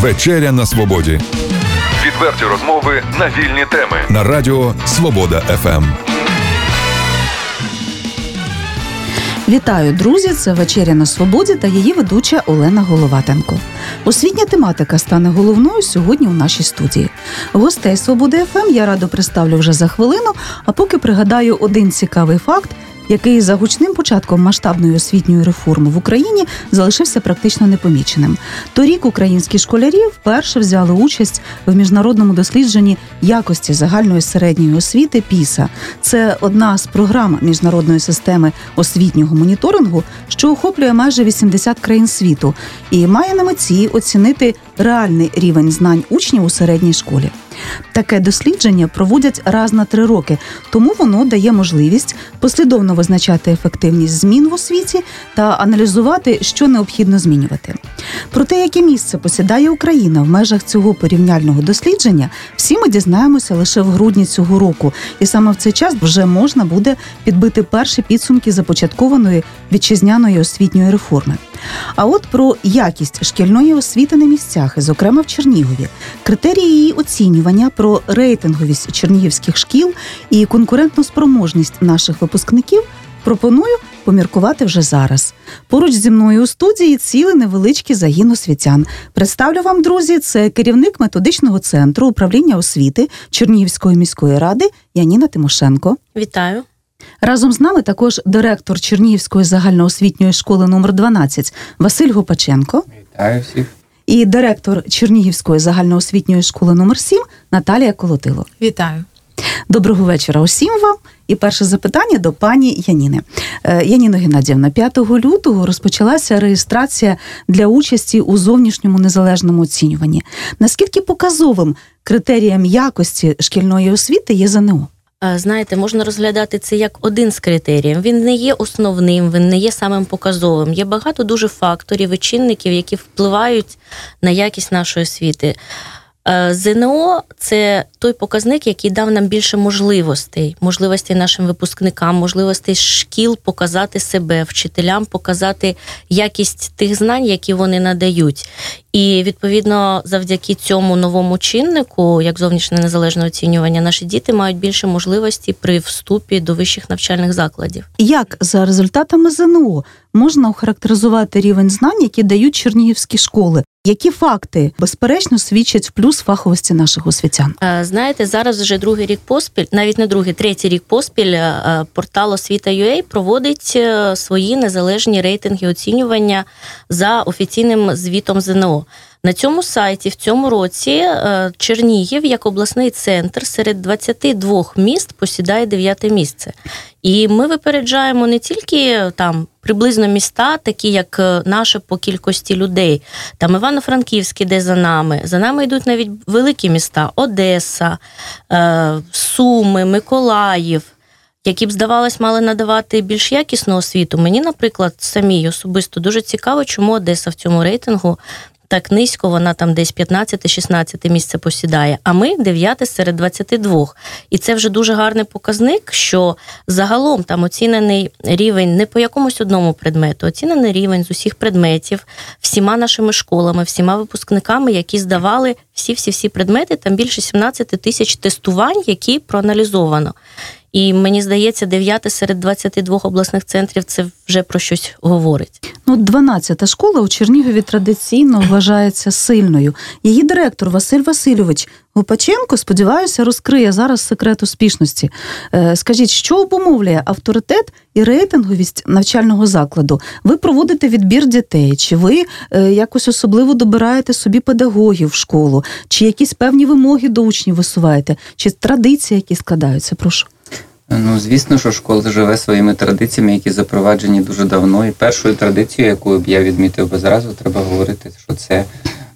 Вечеря на свободі. Відверті розмови на вільні теми на Радіо Свобода ФМ. Вітаю, друзі! Це вечеря на свободі та її ведуча Олена Головатенко. Освітня тематика стане головною сьогодні у нашій студії. Гостей Свободи ФМ я радо представлю вже за хвилину. А поки пригадаю один цікавий факт, який за гучним початком масштабної освітньої реформи в Україні залишився практично непоміченим. Торік українські школярі вперше взяли участь в міжнародному дослідженні якості загальної середньої освіти ПІСА. Це одна з програм міжнародної системи освітнього моніторингу, що охоплює майже 80 країн світу, і має на меті оцінити реальний рівень знань учнів у середній школі. Таке дослідження проводять раз на три роки, тому воно дає можливість послідовно визначати ефективність змін в освіті та аналізувати, що необхідно змінювати. Про те, яке місце посідає Україна в межах цього порівняльного дослідження, всі ми дізнаємося лише в грудні цього року, і саме в цей час вже можна буде підбити перші підсумки започаткованої вітчизняної освітньої реформи. А от про якість шкільної освіти на місцях, зокрема в Чернігові, критерії її оцінювання про рейтинговість чернігівських шкіл і конкурентну спроможність наших випускників. Пропоную поміркувати вже зараз. Поруч зі мною у студії цілий невеличкий загін освітян. Представлю вам, друзі, це керівник методичного центру управління освіти Чернігівської міської ради Яніна Тимошенко. Вітаю. Разом з нами також директор Чернігівської загальноосвітньої школи номер 12 Василь Гопаченко. Вітаю всіх. І директор Чернігівської загальноосвітньої школи номер 7 Наталія Колотило. Вітаю. Доброго вечора усім вам. І перше запитання до пані Яніни. Е, Яніна Геннадівна, 5 лютого розпочалася реєстрація для участі у зовнішньому незалежному оцінюванні. Наскільки показовим критерієм якості шкільної освіти є ЗНО? Знаєте, можна розглядати це як один з критеріїв. Він не є основним, він не є самим показовим. Є багато дуже факторів і чинників, які впливають на якість нашої освіти. ЗНО це той показник, який дав нам більше можливостей, можливостей нашим випускникам, можливостей шкіл показати себе, вчителям показати якість тих знань, які вони надають. І відповідно, завдяки цьому новому чиннику, як зовнішнє незалежне оцінювання, наші діти мають більше можливостей при вступі до вищих навчальних закладів. Як за результатами ЗНО можна охарактеризувати рівень знань, які дають чернігівські школи? Які факти безперечно свідчать в плюс фаховості наших освітян? Знаєте, зараз вже другий рік поспіль, навіть не другий, третій рік поспіль. Портал освіта.ua проводить е, свої незалежні рейтинги оцінювання за офіційним звітом ЗНО. На цьому сайті в цьому році е, Чернігів як обласний центр серед 22 міст посідає дев'яте місце. І ми випереджаємо не тільки там приблизно міста, такі як е, наше по кількості людей. Там Івано-Франківський, де за нами. За нами йдуть навіть великі міста: Одеса, е, Суми, Миколаїв. Які б здавалось, мали надавати більш якісну освіту. Мені, наприклад, самій особисто дуже цікаво, чому Одеса в цьому рейтингу так низько, вона там десь 15-16 місце посідає. А ми 9 серед 22. І це вже дуже гарний показник, що загалом там оцінений рівень не по якомусь одному предмету, оцінений рівень з усіх предметів, всіма нашими школами, всіма випускниками, які здавали всі-всі всі предмети. Там більше 17 тисяч тестувань, які проаналізовано. І мені здається, 9 серед 22 обласних центрів це вже про щось говорить. Ну, 12-та школа у Чернігові традиційно вважається сильною. Її директор Василь Васильович Гопаченко, сподіваюся, розкриє зараз секрет успішності. Е, скажіть, що обумовлює авторитет і рейтинговість навчального закладу? Ви проводите відбір дітей? Чи ви е, якось особливо добираєте собі педагогів в школу? Чи якісь певні вимоги до учнів висуваєте? Чи традиції, які складаються? Прошу. Ну, звісно, що школа живе своїми традиціями, які запроваджені дуже давно. І першою традицією, яку б я відмітив би зразу, треба говорити, що це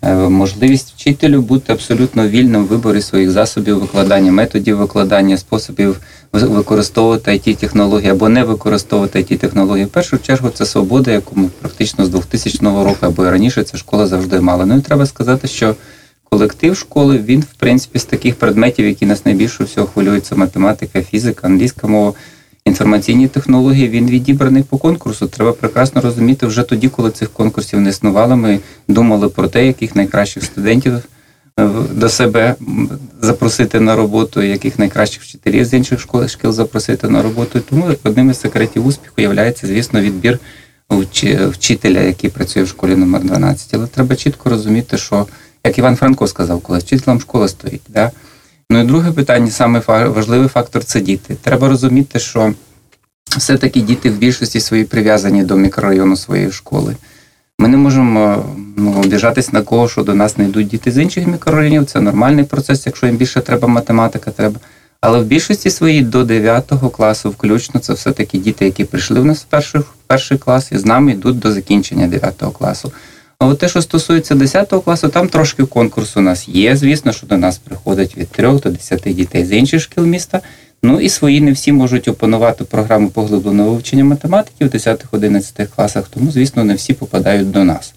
е, можливість вчителю бути абсолютно вільним в виборі своїх засобів викладання, методів викладання, способів використовувати it технології або не використовувати it технології. В першу чергу це свобода, яку ми практично з 2000 року або і раніше ця школа завжди мала. Ну і треба сказати, що колектив школи, він, в принципі, з таких предметів, які нас найбільше всього хвилюють, це математика, фізика, англійська мова. інформаційні технології він відібраний по конкурсу. Треба прекрасно розуміти вже тоді, коли цих конкурсів не існувало. Ми думали про те, яких найкращих студентів е, до себе запросити на роботу, яких найкращих вчителів з інших школ шкіл запросити на роботу. Тому одним із секретів успіху є, звісно, відбір вчителя, який працює в школі номер 12 Але треба чітко розуміти, що як Іван Франко сказав, коли вчителем школа стоїть. Да? Ну і друге питання, саме важливий фактор це діти. Треба розуміти, що все-таки діти в більшості свої прив'язані до мікрорайону своєї школи. Ми не можемо ну, обіжатись на кого, що до нас не йдуть діти з інших мікрорайонів. Це нормальний процес, якщо їм більше треба математика, треба. Але в більшості своїй до 9 класу, включно, це все-таки діти, які прийшли в нас в перший, перший клас і з нами йдуть до закінчення 9 класу. А от те, що стосується 10 класу, там трошки конкурс у нас є. Звісно, що до нас приходить від 3 до 10 дітей з інших шкіл міста. Ну і свої не всі можуть опанувати програму поглибленого вивчення математики в 10-11 класах, тому, звісно, не всі попадають до нас.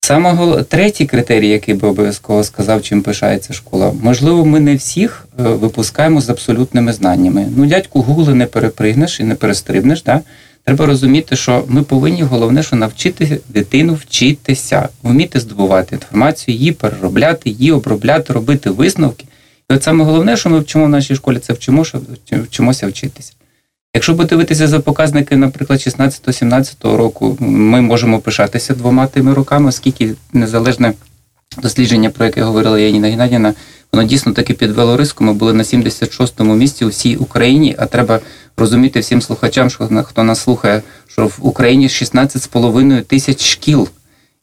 Саме третій критерій, який би обов'язково сказав, чим пишається школа, можливо, ми не всіх е, випускаємо з абсолютними знаннями. Ну, дядьку Гугли не перепригнеш і не перестрибнеш. Да? Треба розуміти, що ми повинні головне, що навчити дитину вчитися, вміти здобувати інформацію, її переробляти, її обробляти, робити висновки. І от саме головне, що ми вчимо в нашій школі, це вчимо, що вчимося вчитися. Якщо подивитися за показники, наприклад, 16-17 року, ми можемо пишатися двома тими роками, оскільки незалежне дослідження, про яке говорила Яніна Геннадіна, воно дійсно таки підвело риску. Ми були на 76-му місці у всій Україні, а треба розуміти всім слухачам, що хто нас слухає, що в Україні 16,5 тисяч шкіл.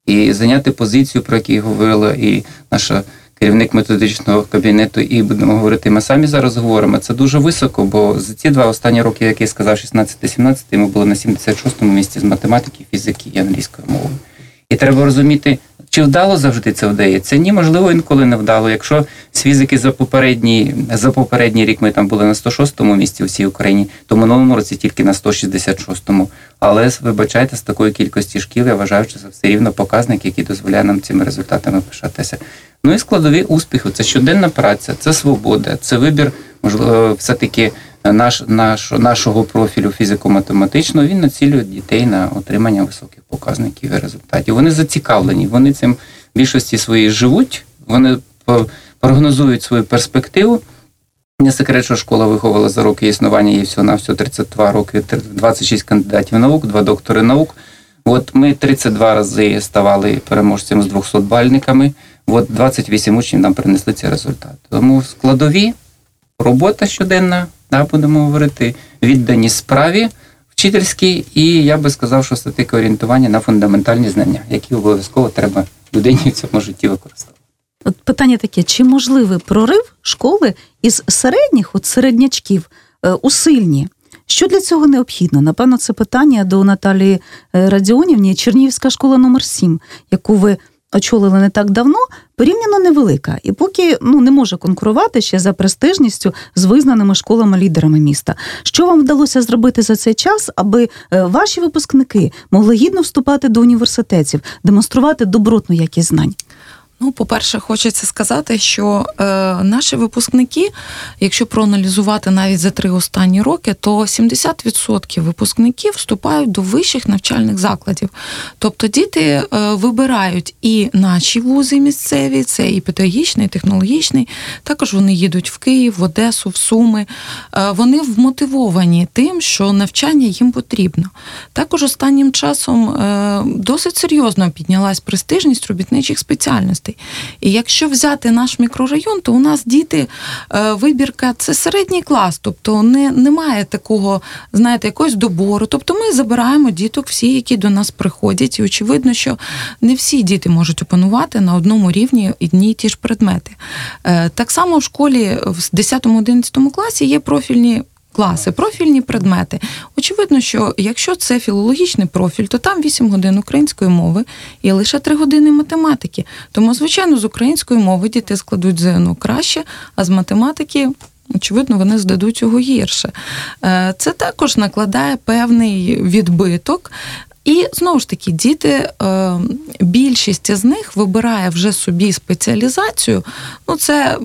І зайняти позицію, про яку говорила і наша керівник методичного кабінету, і будемо говорити, ми самі зараз говоримо. Це дуже високо, бо за ці два останні роки, як я сказав, 16-17, ми були на 76-му місці з математики, фізики і англійської мови. І треба розуміти, чи вдало завжди це вдається? Ні, можливо, інколи не вдало. Якщо з фізики за попередній за попередній рік ми там були на 106-му місці у всій Україні, то минулому році тільки на 166-му. Але вибачайте, з такої кількості шкіл, я вважаю, що це все рівно показник, який дозволяє нам цими результатами пишатися. Ну і складові успіху це щоденна праця, це свобода, це вибір, можливо, все-таки наш, наш, нашого профілю фізико-математичного, він націлює дітей на отримання високих показників і результатів. Вони зацікавлені, вони цим в більшості своїй живуть, вони прогнозують свою перспективу. Не секрет, що школа виховала за роки існування, їй всього на всього 32 роки, 26 кандидатів наук, два доктори наук. От ми 32 рази ставали переможцями з 200 бальниками. От 28 учнів нам принесли ці результати. Тому складові робота щоденна, да, будемо говорити, віддані справі вчительській, і я би сказав, що це орієнтування на фундаментальні знання, які обов'язково треба людині в цьому житті використовувати. От питання таке: чи можливий прорив школи із середніх, от середнячків, е, у сильні? Що для цього необхідно? Напевно, це питання до Наталії е, Радіонівні, Чернігівська школа номер 7 яку ви очолили не так давно, порівняно невелика, і поки ну не може конкурувати ще за престижністю з визнаними школами-лідерами міста. Що вам вдалося зробити за цей час, аби е, ваші випускники могли гідно вступати до університетів, демонструвати добротну якість знань? Ну, по-перше, хочеться сказати, що е, наші випускники, якщо проаналізувати навіть за три останні роки, то 70% випускників вступають до вищих навчальних закладів. Тобто діти е, вибирають і наші вузи місцеві, це і педагогічний, і технологічний. Також вони їдуть в Київ, в Одесу, в Суми. Е, вони вмотивовані тим, що навчання їм потрібно. Також останнім часом е, досить серйозно піднялась престижність робітничих спеціальностей І якщо взяти наш мікрорайон, то у нас діти е, вибірка це середній клас, тобто не, немає такого, знаєте, якогось добору. Тобто ми забираємо діток, всі, які до нас приходять, і очевидно, що не всі діти можуть опанувати на одному рівні одні й ті ж предмети. Е, так само в школі в 10-11 класі є профільні класи, профільні предмети. Очевидно, що якщо це філологічний профіль, то там 8 годин української мови і лише 3 години математики. Тому, звичайно, з української мови діти складуть ЗНО краще, а з математики. Очевидно, вони здадуть його гірше. Е, це також накладає певний відбиток. І знову ж таки, діти, е, більшість з них вибирає вже собі спеціалізацію. Ну, це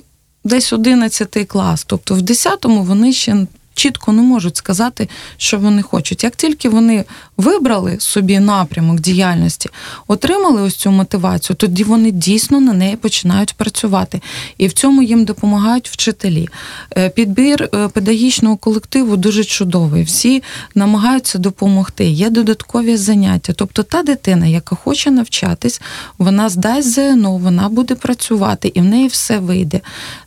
десь 11 клас. Тобто в 10-му вони ще чітко не можуть сказати, що вони хочуть. Як тільки вони вибрали собі напрямок діяльності, отримали ось цю мотивацію, тоді вони дійсно на неї починають працювати. І в цьому їм допомагають вчителі. Е, підбір е, педагогічного колективу дуже чудовий. Всі намагаються допомогти. Є додаткові заняття. Тобто та дитина, яка хоче навчатись, вона здасть ЗНО, вона буде працювати і в неї все вийде.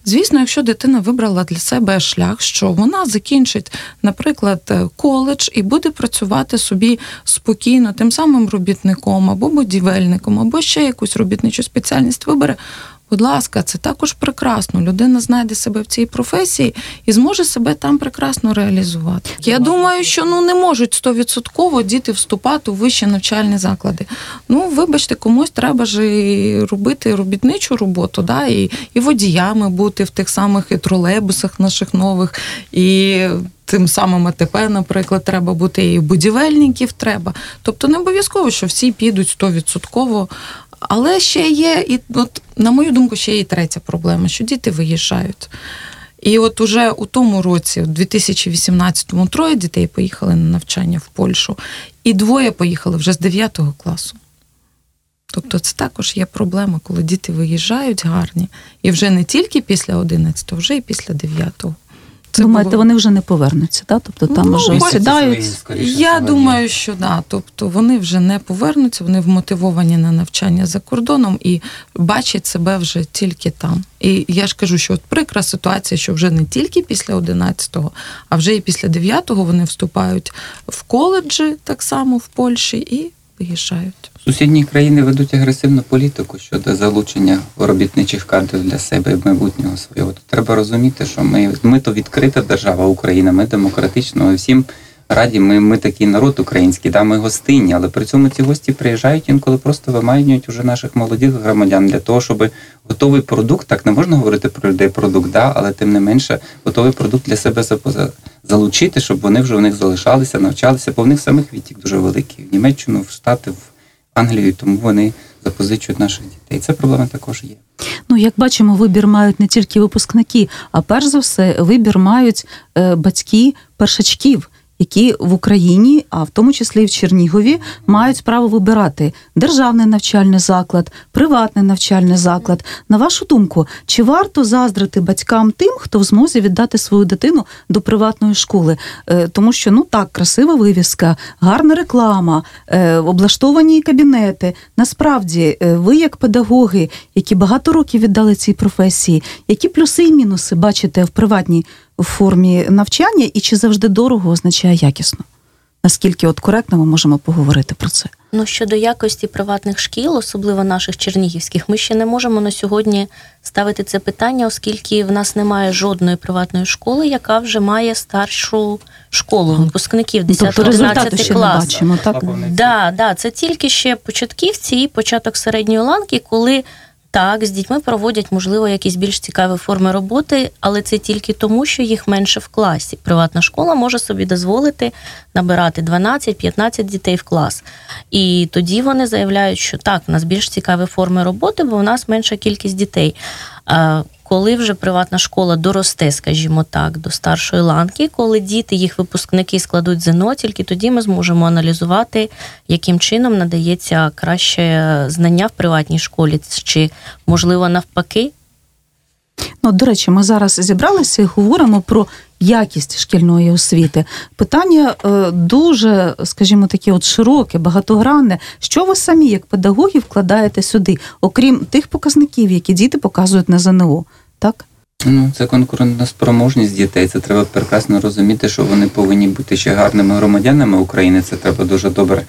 Звісно, якщо дитина вибрала для себе шлях, що вона закінчить, наприклад, е, коледж і буде працювати собі спокійно, тим самим робітником або будівельником, або ще якусь робітничу спеціальність вибере. Будь ласка, це також прекрасно. Людина знайде себе в цій професії і зможе себе там прекрасно реалізувати. Я думаю, що ну не можуть стовідсотково діти вступати у вищі навчальні заклади. Ну, вибачте, комусь треба ж і робити робітничу роботу, да, і і водіями бути в тих самих і тролейбусах наших нових, і тим самим АТП, наприклад, треба бути, і будівельників треба. Тобто не обов'язково, що всі підуть стовідсотково. Але ще є, і от, на мою думку, ще є і третя проблема, що діти виїжджають. І от уже у тому році, у 2018-му, троє дітей поїхали на навчання в Польщу, і двоє поїхали вже з 9 класу. Тобто це також є проблема, коли діти виїжджають гарні, і вже не тільки після 11-го, вже і після 9-го. Це Думаєте, було... вони вже не повернуться, так? Тобто там ну, вже сідають. Я думаю, що да. Тобто вони вже не повернуться, вони вмотивовані на навчання за кордоном і бачать себе вже тільки там. І я ж кажу, що от прикра ситуація, що вже не тільки після 11-го, а вже і після 9-го вони вступають в коледжі так само в Польщі і виїжджають. Сусідні країни ведуть агресивну політику щодо залучення робітничих кадрів для себе і майбутнього свого. Тут треба розуміти, що ми ми то відкрита держава Україна, ми демократично, і всім раді. Ми ми такий народ український, да, ми гостинні, але при цьому ці гості приїжджають інколи просто вимайнюють уже наших молодих громадян для того, щоб готовий продукт, так не можна говорити про людей продукт, да, але тим не менше готовий продукт для себе залучити, щоб вони вже в них залишалися, навчалися, бо в них самих відтік дуже великий в Німеччину, в Штати, в Англію, тому вони запозичують наших дітей. Це проблема також є. Ну, як бачимо, вибір мають не тільки випускники, а перш за все, вибір мають е, батьки першачків які в Україні, а в тому числі і в Чернігові, мають право вибирати державний навчальний заклад, приватний навчальний заклад. На вашу думку, чи варто заздрити батькам тим, хто в змозі віддати свою дитину до приватної школи? Е, тому що ну так, красива вивіска, гарна реклама, е, облаштовані кабінети. Насправді, е, ви, як педагоги, які багато років віддали цій професії, які плюси і мінуси бачите в приватній в формі навчання, і чи завжди дорого означає якісно? Наскільки от коректно ми можемо поговорити про це? Ну щодо якості приватних шкіл, особливо наших чернігівських, ми ще не можемо на сьогодні ставити це питання, оскільки в нас немає жодної приватної школи, яка вже має старшу школу випускників 10 тобто 11 класу. бачимо, так? Да, да, це тільки ще початківці і початок середньої ланки, коли так, з дітьми проводять, можливо, якісь більш цікаві форми роботи, але це тільки тому, що їх менше в класі. Приватна школа може собі дозволити набирати 12-15 дітей в клас. І тоді вони заявляють, що так, в нас більш цікаві форми роботи, бо у нас менша кількість дітей коли вже приватна школа доросте, скажімо так, до старшої ланки, коли діти, їх випускники складуть ЗНО, тільки тоді ми зможемо аналізувати, яким чином надається краще знання в приватній школі, чи можливо навпаки. Ну, до речі, ми зараз зібралися і говоримо про якість шкільної освіти. Питання е, дуже, скажімо, таке, от широке, багатогранне. Що ви самі, як педагоги, вкладаєте сюди, окрім тих показників, які діти показують на ЗНО, так? Ну, це конкурентна спроможність дітей. Це треба прекрасно розуміти, що вони повинні бути ще гарними громадянами України. Це треба дуже добре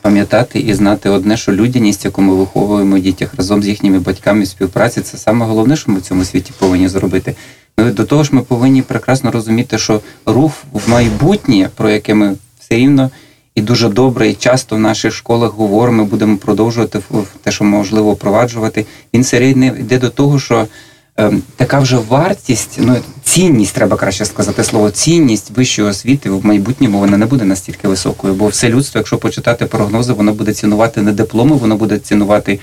пам'ятати і знати одне, що людяність, яку ми виховуємо дітях разом з їхніми батьками в співпраці, це саме головне, що ми в цьому світі повинні зробити. Ми до того ж, ми повинні прекрасно розуміти, що рух в майбутнє, про яке ми все рівно і дуже добре, і часто в наших школах говоримо, ми будемо продовжувати те, що можливо впроваджувати. Він все рівно йде до того, що. Ем, така вже вартість, ну цінність, треба краще сказати слово, цінність вищої освіти в майбутньому вона не буде настільки високою, бо все людство, якщо почитати прогнози, воно буде цінувати не дипломи, воно буде цінувати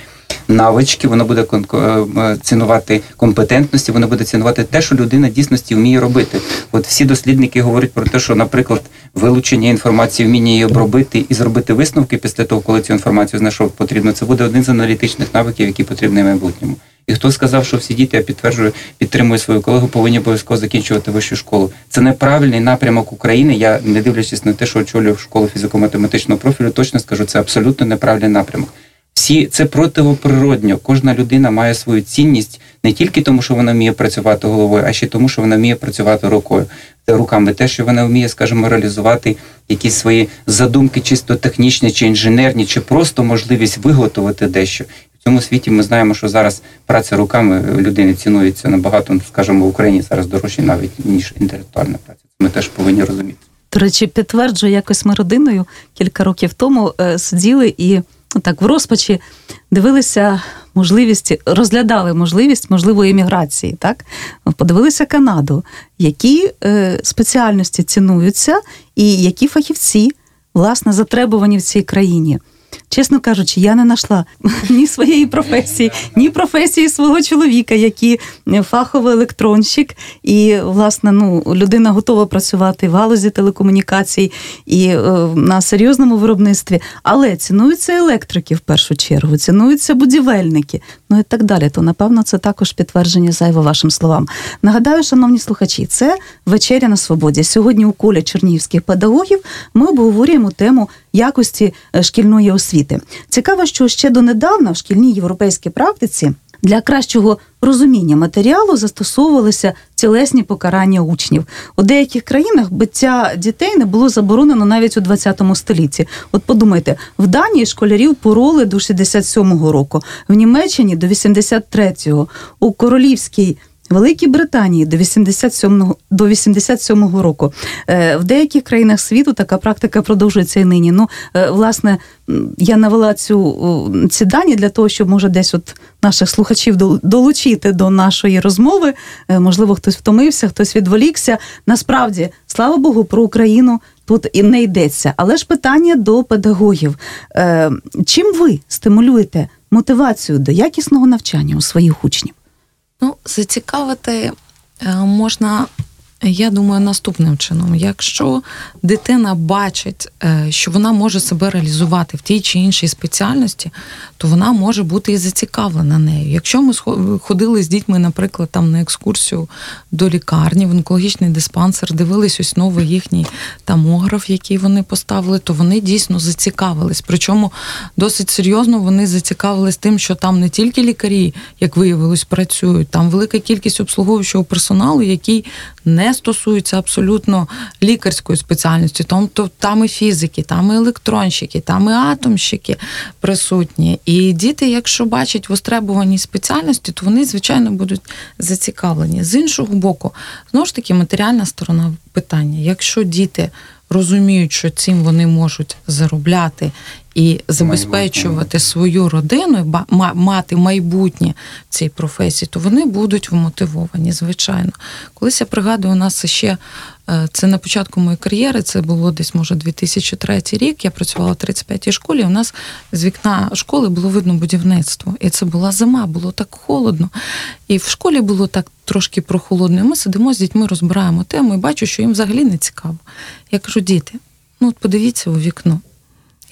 навички, воно буде е, цінувати компетентності, воно буде цінувати те, що людина дійсності вміє робити. От всі дослідники говорять про те, що, наприклад, вилучення інформації, вміння її обробити і зробити висновки після того, коли цю інформацію знайшов потрібно. Це буде один з аналітичних навиків, які потрібні в майбутньому. І хто сказав, що всі діти, я підтверджую, підтримую свою колегу, повинні обов'язково закінчувати вищу школу. Це неправильний напрямок України. Я не дивлячись на те, що очолюю школу фізико-математичного профілю, точно скажу, це абсолютно неправильний напрямок. Всі це противоприродньо. Кожна людина має свою цінність не тільки тому, що вона вміє працювати головою, а ще тому, що вона вміє працювати рукою руками. Те, що вона вміє, скажімо, реалізувати якісь свої задумки, чисто технічні чи інженерні, чи просто можливість виготовити дещо. Цьому світі ми знаємо, що зараз праця руками людини цінується набагато, скажімо, в Україні зараз дорожче навіть ніж інтелектуальна праця. Ми теж повинні розуміти. До речі, підтверджую, якось ми родиною кілька років тому е, сиділи і ну, так в розпачі дивилися можливість, розглядали можливість можливої еміграції. Так подивилися Канаду, які е, спеціальності цінуються, і які фахівці власне затребувані в цій країні. Чесно кажучи, я не знайшла ні своєї професії, ні професії свого чоловіка, який фаховий електронщик, і власне ну людина готова працювати в галузі телекомунікацій і е, на серйозному виробництві. Але цінуються електрики в першу чергу, цінуються будівельники, ну і так далі. То напевно це також підтвердження зайво вашим словам. Нагадаю, шановні слухачі, це вечеря на свободі. Сьогодні у колі чернігівських педагогів ми обговорюємо тему якості е, шкільної освіти. Цікаво, що ще донедавна в шкільній європейській практиці. Для кращого розуміння матеріалу застосовувалися тілесні покарання учнів. У деяких країнах биття дітей не було заборонено навіть у 20 столітті. От подумайте, в Данії школярів пороли до 67-го року, в Німеччині до 83-го, у королівській Великій Британії до 87-го до 87-го року. Е, в деяких країнах світу така практика продовжується і нині. Ну, е, власне, я навела цю ці дані для того, щоб може десь от наших слухачів долучити до нашої розмови. Е, можливо, хтось втомився, хтось відволікся. Насправді, слава Богу, про Україну. Тут і не йдеться, але ж питання до педагогів. Чим ви стимулюєте мотивацію до якісного навчання у своїх учнів? Ну, зацікавити е, можна я думаю, наступним чином, якщо дитина бачить, е, що вона може себе реалізувати в тій чи іншій спеціальності, то вона може бути і зацікавлена нею. Якщо ми ходили з дітьми, наприклад, там на екскурсію до лікарні, в онкологічний диспансер, дивились ось новий їхній тамограф, який вони поставили, то вони дійсно зацікавились. Причому досить серйозно вони зацікавились тим, що там не тільки лікарі, як виявилось, працюють, там велика кількість обслуговуючого персоналу, який не стосуються абсолютно лікарської спеціальності, тобто там і фізики, там і електронщики, там і атомщики присутні. І діти, якщо бачать востребувані спеціальності, то вони, звичайно, будуть зацікавлені. З іншого боку, знову ж таки, матеріальна сторона питання. Якщо діти розуміють, що цим вони можуть заробляти і забезпечувати свою родину, мати майбутнє в цій професії, то вони будуть вмотивовані, звичайно. Колись я пригадую, у нас ще е, це на початку моєї кар'єри, це було десь, може, 2003 рік. Я працювала в 35-й школі. У нас з вікна школи було видно будівництво. І це була зима, було так холодно. І в школі було так трошки прохолодно. І Ми сидимо з дітьми, розбираємо тему і бачу, що їм взагалі не цікаво. Я кажу, діти, ну от подивіться у вікно.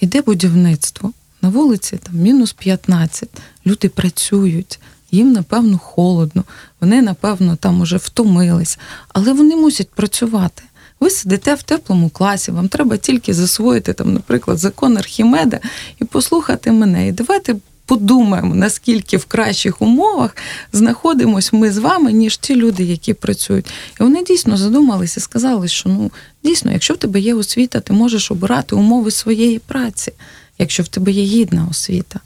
Іде будівництво. На вулиці там мінус 15, люди працюють, їм, напевно, холодно, вони, напевно, там уже втомились, але вони мусять працювати. Ви сидите в теплому класі, вам треба тільки засвоїти, там, наприклад, закон Архімеда і послухати мене. І давайте подумаємо, наскільки в кращих умовах знаходимося ми з вами, ніж ті люди, які працюють. І вони дійсно задумалися сказали, що ну дійсно, якщо в тебе є освіта, ти можеш обирати умови своєї праці, якщо в тебе є гідна освіта.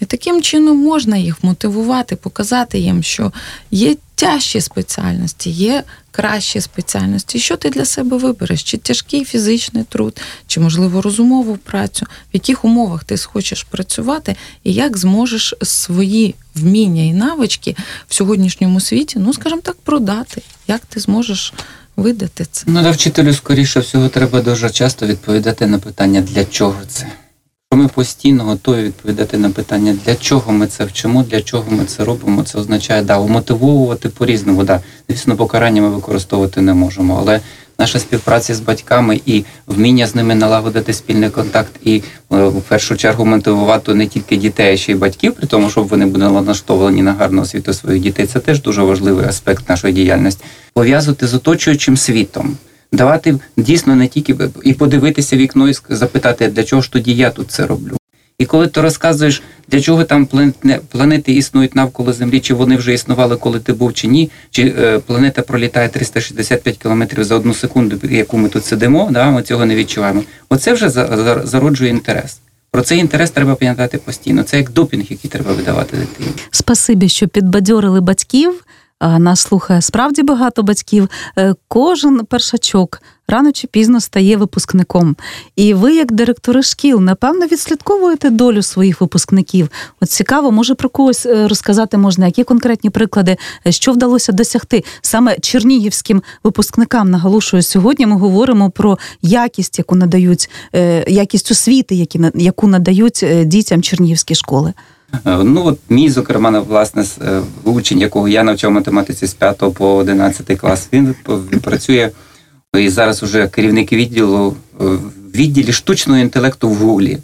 І таким чином можна їх мотивувати, показати їм, що є тяжчі спеціальності, є кращі спеціальності. Що ти для себе вибереш? Чи тяжкий фізичний труд, чи, можливо, розумову працю, в яких умовах ти хочеш працювати, і як зможеш свої вміння і навички в сьогоднішньому світі, ну, скажімо так, продати, як ти зможеш видати це? Ну, для вчителю, скоріше всього, треба дуже часто відповідати на питання, для чого це. Ми постійно готові відповідати на питання, для чого ми це вчимо, для чого ми це робимо. Це означає да, умотивовувати по-різному. Да. Звісно, покарання ми використовувати не можемо, але наша співпраця з батьками і вміння з ними налагодити спільний контакт, і е, в першу чергу мотивувати не тільки дітей, а ще й батьків, при тому, щоб вони були налаштовані на гарну освіту своїх дітей. Це теж дуже важливий аспект нашої діяльності. Пов'язувати з оточуючим світом давати дійсно не тільки і подивитися вікно і запитати, для чого ж тоді я тут це роблю. І коли ти розказуєш, для чого там планети існують навколо Землі, чи вони вже існували, коли ти був, чи ні, чи е, планета пролітає 365 кілометрів за одну секунду, яку ми тут сидимо, да, ми цього не відчуваємо. Оце вже зароджує інтерес. Про цей інтерес треба пам'ятати постійно. Це як допінг, який треба видавати дитині. Спасибі, що підбадьорили батьків. Нас слухає справді багато батьків. Е, кожен першачок рано чи пізно стає випускником. І ви, як директори шкіл, напевно, відслідковуєте долю своїх випускників. От цікаво, може про когось е, розказати можна, які конкретні приклади, е, що вдалося досягти саме чернігівським випускникам. Наголошую, сьогодні ми говоримо про якість, яку надають якість освіти, яку надають дітям чернігівські школи. Е, ну от мій, зокрема, власне, е, учень, якого я навчав математиці з 5 по 11 клас, він працює і зараз уже керівник відділу е, в відділі штучного інтелекту в Гуглі.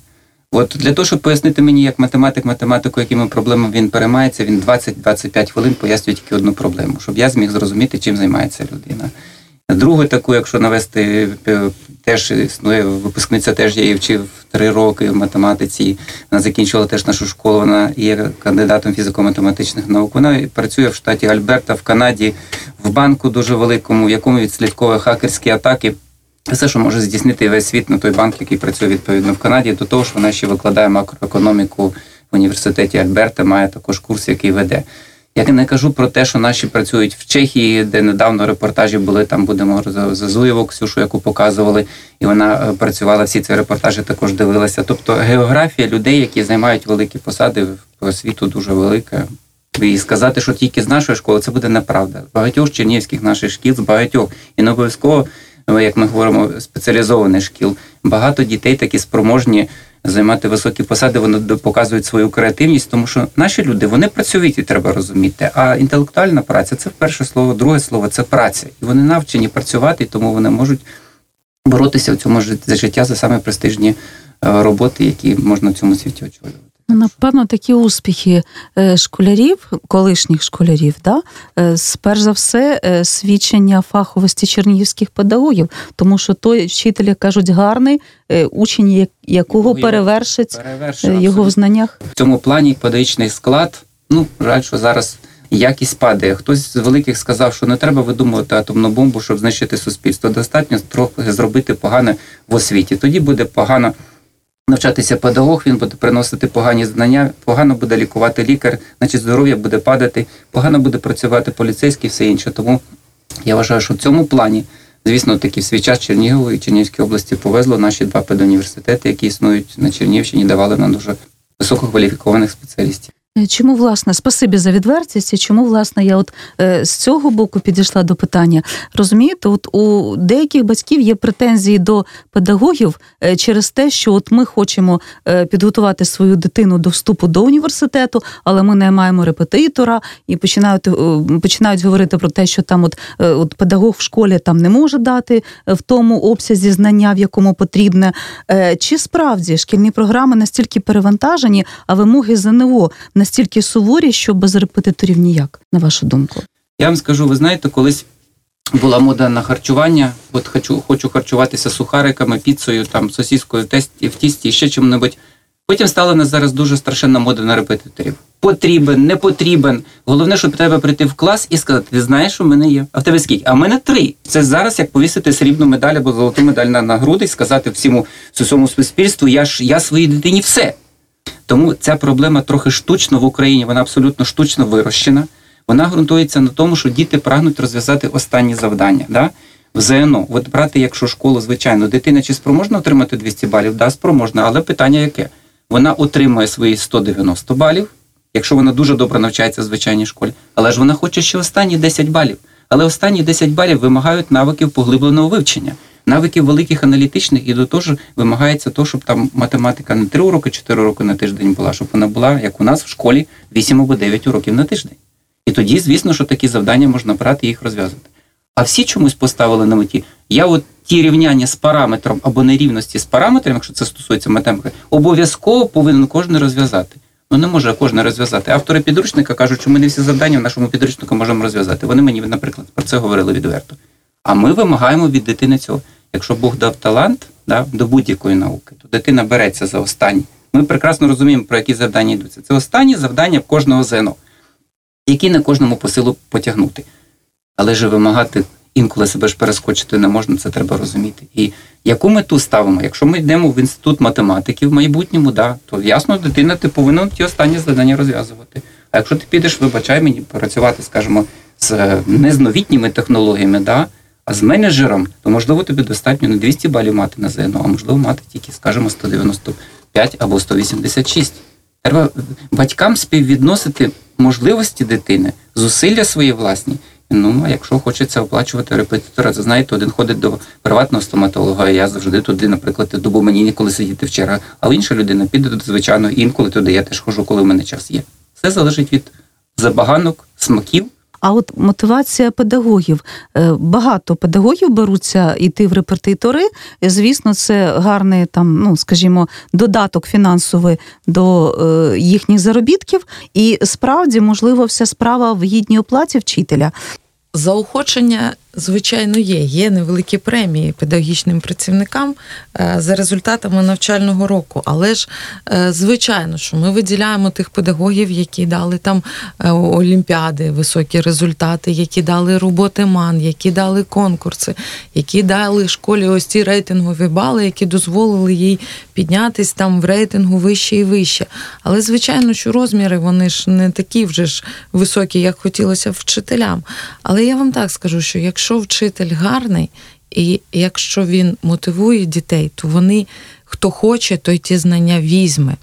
От для того, щоб пояснити мені, як математик, математику, якими проблемами він переймається, він 20-25 хвилин пояснює тільки одну проблему, щоб я зміг зрозуміти, чим займається людина. Другу таку, якщо навести, е, теж існує випускниця, теж я її вчив три роки в математиці. Вона закінчила теж нашу школу. Вона є кандидатом фізико-математичних наук. Вона працює в штаті Альберта в Канаді в банку дуже великому, в якому відслідковує хакерські атаки. Все, що може здійснити весь світ на той банк, який працює відповідно в Канаді, до того ж вона ще викладає макроекономіку в університеті Альберта, має також курс, який веде. Я не кажу про те, що наші працюють в Чехії, де недавно репортажі були. Там будемо за Зуєву Ксюшу, яку показували, і вона е, працювала. Всі ці репортажі також дивилася. Тобто географія людей, які займають великі посади по світу, дуже велика. І сказати, що тільки з нашої школи, це буде неправда. Багатьох чернігівських наших шкіл, з багатьох і не обов'язково, як ми говоримо, спеціалізованих шкіл. Багато дітей такі спроможні займати високі посади, вони показують свою креативність, тому що наші люди вони і треба розуміти. А інтелектуальна праця це перше слово, друге слово це праця. І вони навчені працювати, тому вони можуть боротися в цьому за життя за саме престижні е, роботи, які можна в цьому світі очолювати. Ну, напевно, такі успіхи е, школярів, колишніх школярів, да, е, перш за все, е, свідчення фаховості чернігівських педагогів, тому що той вчитель, як кажуть, гарний учень, якого перевершить його в знаннях. В цьому плані педагогічний склад. Ну, жаль, що зараз якість падає. Хтось з великих сказав, що не треба видумувати атомну бомбу, щоб знищити суспільство. Достатньо трохи зробити погане в освіті. Тоді буде погано навчатися педагог, він буде приносити погані знання, погано буде лікувати лікар, значить здоров'я буде падати, погано буде працювати поліцейський, все інше. Тому я вважаю, що в цьому плані, звісно, таки в свій час Чернігову і Чернігівській області повезло наші два педуніверситети, які існують на Чернівщині, давали нам дуже висококваліфікованих спеціалістів. Е, чому власне спасибі за відвертість? і Чому власне я от е, з цього боку підійшла до питання? Розумієте, от у деяких батьків є претензії до педагогів е, через те, що от ми хочемо е, підготувати свою дитину до вступу до університету, але ми не маємо репетитора і починають е, починають говорити про те, що там от, е, от педагог в школі там не може дати в тому обсязі знання, в якому потрібне. Чи справді шкільні програми настільки перевантажені, а вимоги ЗНО не настільки суворі, що без репетиторів ніяк, на вашу думку? Я вам скажу, ви знаєте, колись була мода на харчування. От хочу хочу харчуватися сухариками, піцею, там сосіскою в тісті, ще чим-небудь. Потім стала на зараз дуже страшенна мода на репетиторів. Потрібен, не потрібен. Головне, щоб треба прийти в клас і сказати, ти знаєш, що в мене є. А в тебе скільки? А в мене три. Це зараз як повісити срібну медаль або золоту медаль на, груди і сказати всьому суспільству, я ж я своїй дитині все. Тому ця проблема трохи штучно в Україні, вона абсолютно штучно вирощена. Вона ґрунтується на тому, що діти прагнуть розв'язати останні завдання. Да? В ЗНО, от брати, якщо школу, звичайно, дитина чи спроможна отримати 200 балів? Да, спроможна, але питання яке? Вона отримує свої 190 балів, якщо вона дуже добре навчається в звичайній школі, але ж вона хоче ще останні 10 балів. Але останні 10 балів вимагають навиків поглибленого вивчення. Навиків великих аналітичних і до того ж вимагається то, щоб там математика не 3 уроки, 4 роки на тиждень була, щоб вона була, як у нас в школі, 8 або 9 уроків на тиждень. І тоді, звісно, що такі завдання можна брати і їх розв'язувати. А всі чомусь поставили на меті. Я от ті рівняння з параметром або нерівності з параметром, якщо це стосується математики, обов'язково повинен кожен розв'язати. Ну не може кожен розв'язати. Автори підручника кажуть, що ми не всі завдання в нашому підручнику можемо розв'язати. Вони мені, наприклад, про це говорили відверто. А ми вимагаємо від дитини цього. Якщо Бог дав талант да, до будь-якої науки, то дитина береться за останні. Ми прекрасно розуміємо, про які завдання йдуться. Це останні завдання кожного зену, які на кожному по силу потягнути. Але ж вимагати інколи себе ж перескочити не можна, це треба розуміти. І яку мету ставимо? Якщо ми йдемо в інститут математики в майбутньому, да, то ясно, дитина ти повинна ті останні завдання розв'язувати. А якщо ти підеш, вибачай мені, працювати, скажімо, з е, не з новітніми технологіями, да, а з менеджером, то можливо тобі достатньо не 200 балів мати на ЗНО, а можливо мати тільки, скажімо, 195 або 186. Треба батькам співвідносити можливості дитини, зусилля свої власні. Ну, а якщо хочеться оплачувати репетитора, це знаєте, один ходить до приватного стоматолога, а я завжди туди, наприклад, добу мені ніколи сидіти в чергах, а інша людина піде до звичайно, інколи туди я теж хожу, коли в мене час є. Все залежить від забаганок, смаків. А от мотивація педагогів. Е, багато педагогів беруться йти в репетитори. Звісно, це гарний там, ну скажімо, додаток фінансовий до е, їхніх заробітків. І справді, можливо, вся справа в гідній оплаті вчителя. Заохочення звичайно, є. Є невеликі премії педагогічним працівникам е, за результатами навчального року. Але ж, е, звичайно, що ми виділяємо тих педагогів, які дали там е, олімпіади, високі результати, які дали роботи МАН, які дали конкурси, які дали школі ось ці рейтингові бали, які дозволили їй піднятись там в рейтингу вище і вище. Але, звичайно, що розміри вони ж не такі вже ж високі, як хотілося вчителям. Але я вам так скажу, що якщо вчитель гарний, і якщо він мотивує дітей, то вони, хто хоче, той ті знання візьме.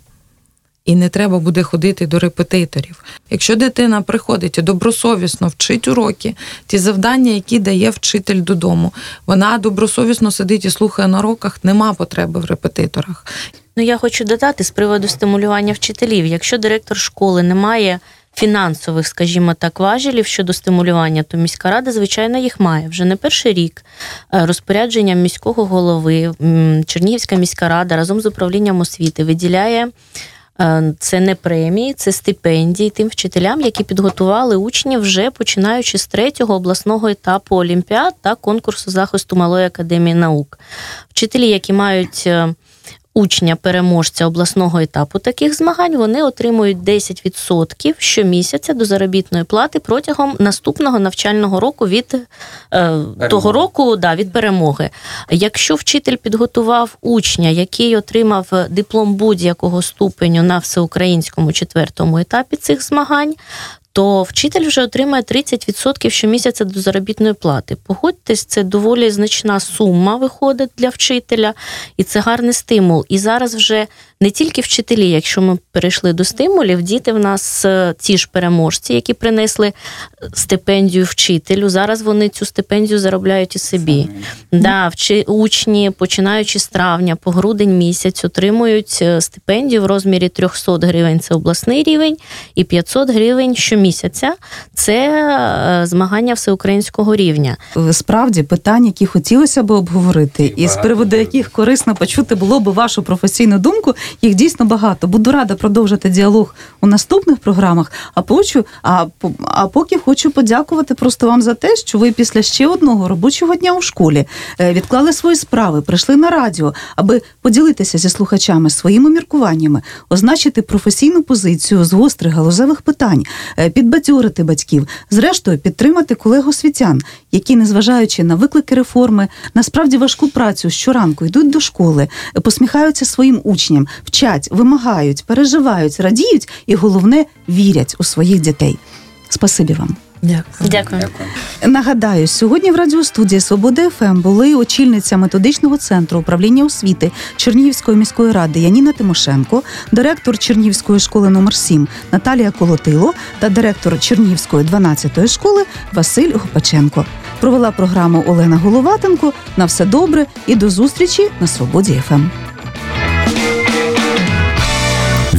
І не треба буде ходити до репетиторів. Якщо дитина приходить і добросовісно вчить уроки, ті завдання, які дає вчитель додому, вона добросовісно сидить і слухає на уроках, нема потреби в репетиторах. Ну я хочу додати з приводу стимулювання вчителів. Якщо директор школи не має фінансових, скажімо так, важелів щодо стимулювання, то міська рада, звичайно, їх має вже не перший рік. Е, розпорядженням міського голови Чернігівська міська рада разом з управлінням освіти виділяє. Е, це не премії, це стипендії тим вчителям, які підготували учнів вже починаючи з третього обласного етапу олімпіад та конкурсу захисту малої академії наук. Вчителі, які мають е, учня-переможця обласного етапу таких змагань вони отримують 10% щомісяця до заробітної плати протягом наступного навчального року від е, того року да, від перемоги. Якщо вчитель підготував учня, який отримав диплом будь-якого ступеню на всеукраїнському четвертому етапі цих змагань, то вчитель вже отримає 30% щомісяця до заробітної плати. Погодьтесь, це доволі значна сума виходить для вчителя, і це гарний стимул. І зараз вже не тільки вчителі, якщо ми перейшли до стимулів, діти в нас е, ті ж переможці, які принесли е, стипендію вчителю. Зараз вони цю стипендію заробляють і собі. Да, вчи, Учні, починаючи з травня по грудень місяць, отримують е, стипендію в розмірі 300 гривень це обласний рівень, і 500 гривень щомісяця це змагання всеукраїнського рівня. Справді питання, які хотілося б обговорити, і з приводу яких корисно почути було б вашу професійну думку їх дійсно багато. Буду рада продовжити діалог у наступних програмах. А почу, а, а поки хочу подякувати просто вам за те, що ви після ще одного робочого дня у школі е, відклали свої справи, прийшли на радіо, аби поділитися зі слухачами своїми міркуваннями, означити професійну позицію з гострих галузевих питань, е, підбадьорити батьків, зрештою підтримати колег освітян, які, незважаючи на виклики реформи, насправді важку працю щоранку йдуть до школи, посміхаються своїм учням, вчать, вимагають, переживають, радіють і головне вірять у своїх дітей. Спасибі вам. Дякую. Дякую. Нагадаю, сьогодні в радіостудії Свобода ФМ були очільниця методичного центру управління освіти Чернігівської міської ради Яніна Тимошенко, директор Чернігівської школи номер 7 Наталія Колотило та директор Чернігівської 12-ї школи Василь Гопаченко. Провела програму Олена Головатенко. На все добре і до зустрічі на Свободі ФМ.